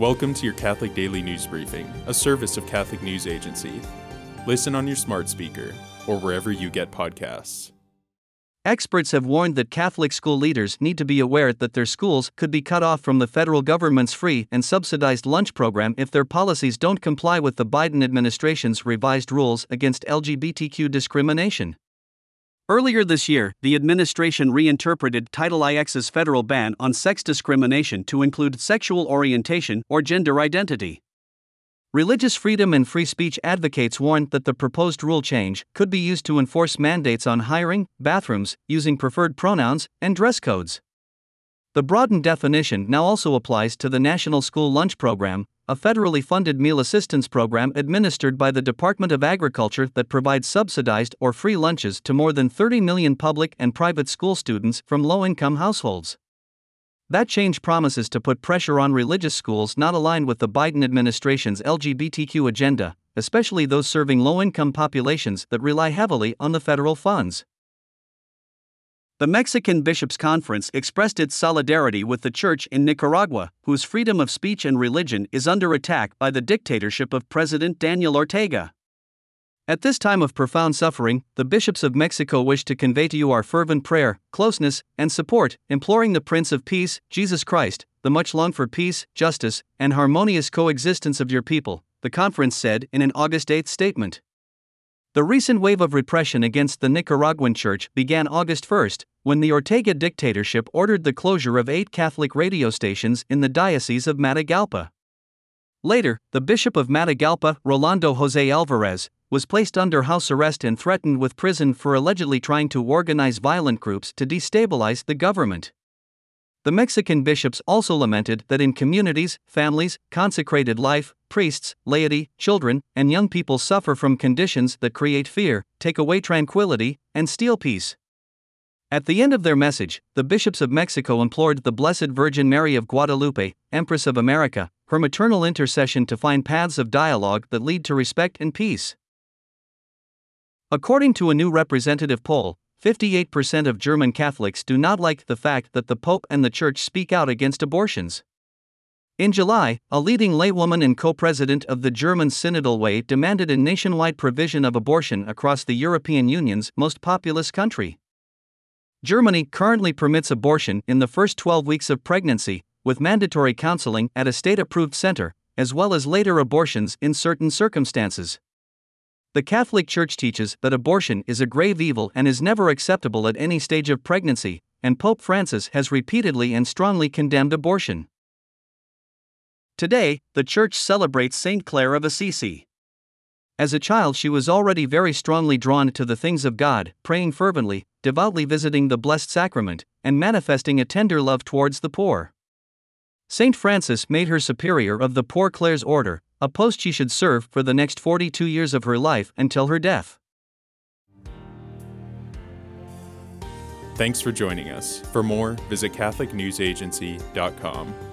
Welcome to your Catholic Daily News Briefing, a service of Catholic News Agency. Listen on your smart speaker or wherever you get podcasts. Experts have warned that Catholic school leaders need to be aware that their schools could be cut off from the federal government's free and subsidized lunch program if their policies don't comply with the Biden administration's revised rules against LGBTQ discrimination. Earlier this year, the administration reinterpreted Title IX's federal ban on sex discrimination to include sexual orientation or gender identity. Religious freedom and free speech advocates warn that the proposed rule change could be used to enforce mandates on hiring, bathrooms, using preferred pronouns, and dress codes. The broadened definition now also applies to the National School Lunch Program, a federally funded meal assistance program administered by the Department of Agriculture that provides subsidized or free lunches to more than 30 million public and private school students from low income households. That change promises to put pressure on religious schools not aligned with the Biden administration's LGBTQ agenda, especially those serving low income populations that rely heavily on the federal funds. The Mexican Bishops' Conference expressed its solidarity with the Church in Nicaragua, whose freedom of speech and religion is under attack by the dictatorship of President Daniel Ortega. At this time of profound suffering, the bishops of Mexico wish to convey to you our fervent prayer, closeness, and support, imploring the Prince of Peace, Jesus Christ, the much longed for peace, justice, and harmonious coexistence of your people, the conference said in an August 8 statement. The recent wave of repression against the Nicaraguan Church began August 1 when the Ortega dictatorship ordered the closure of eight Catholic radio stations in the Diocese of Matagalpa. Later, the Bishop of Matagalpa, Rolando Jose Alvarez, was placed under house arrest and threatened with prison for allegedly trying to organize violent groups to destabilize the government. The Mexican bishops also lamented that in communities, families, consecrated life, priests, laity, children, and young people suffer from conditions that create fear, take away tranquility, and steal peace. At the end of their message, the bishops of Mexico implored the Blessed Virgin Mary of Guadalupe, Empress of America, her maternal intercession to find paths of dialogue that lead to respect and peace. According to a new representative poll, 58% of German Catholics do not like the fact that the Pope and the Church speak out against abortions. In July, a leading laywoman and co president of the German Synodal Way demanded a nationwide provision of abortion across the European Union's most populous country. Germany currently permits abortion in the first 12 weeks of pregnancy, with mandatory counseling at a state approved center, as well as later abortions in certain circumstances. The Catholic Church teaches that abortion is a grave evil and is never acceptable at any stage of pregnancy, and Pope Francis has repeatedly and strongly condemned abortion. Today, the Church celebrates Saint Clare of Assisi. As a child, she was already very strongly drawn to the things of God, praying fervently, devoutly visiting the Blessed Sacrament, and manifesting a tender love towards the poor. Saint Francis made her superior of the Poor Clares Order, a post she should serve for the next 42 years of her life until her death. Thanks for joining us. For more, visit CatholicNewsAgency.com.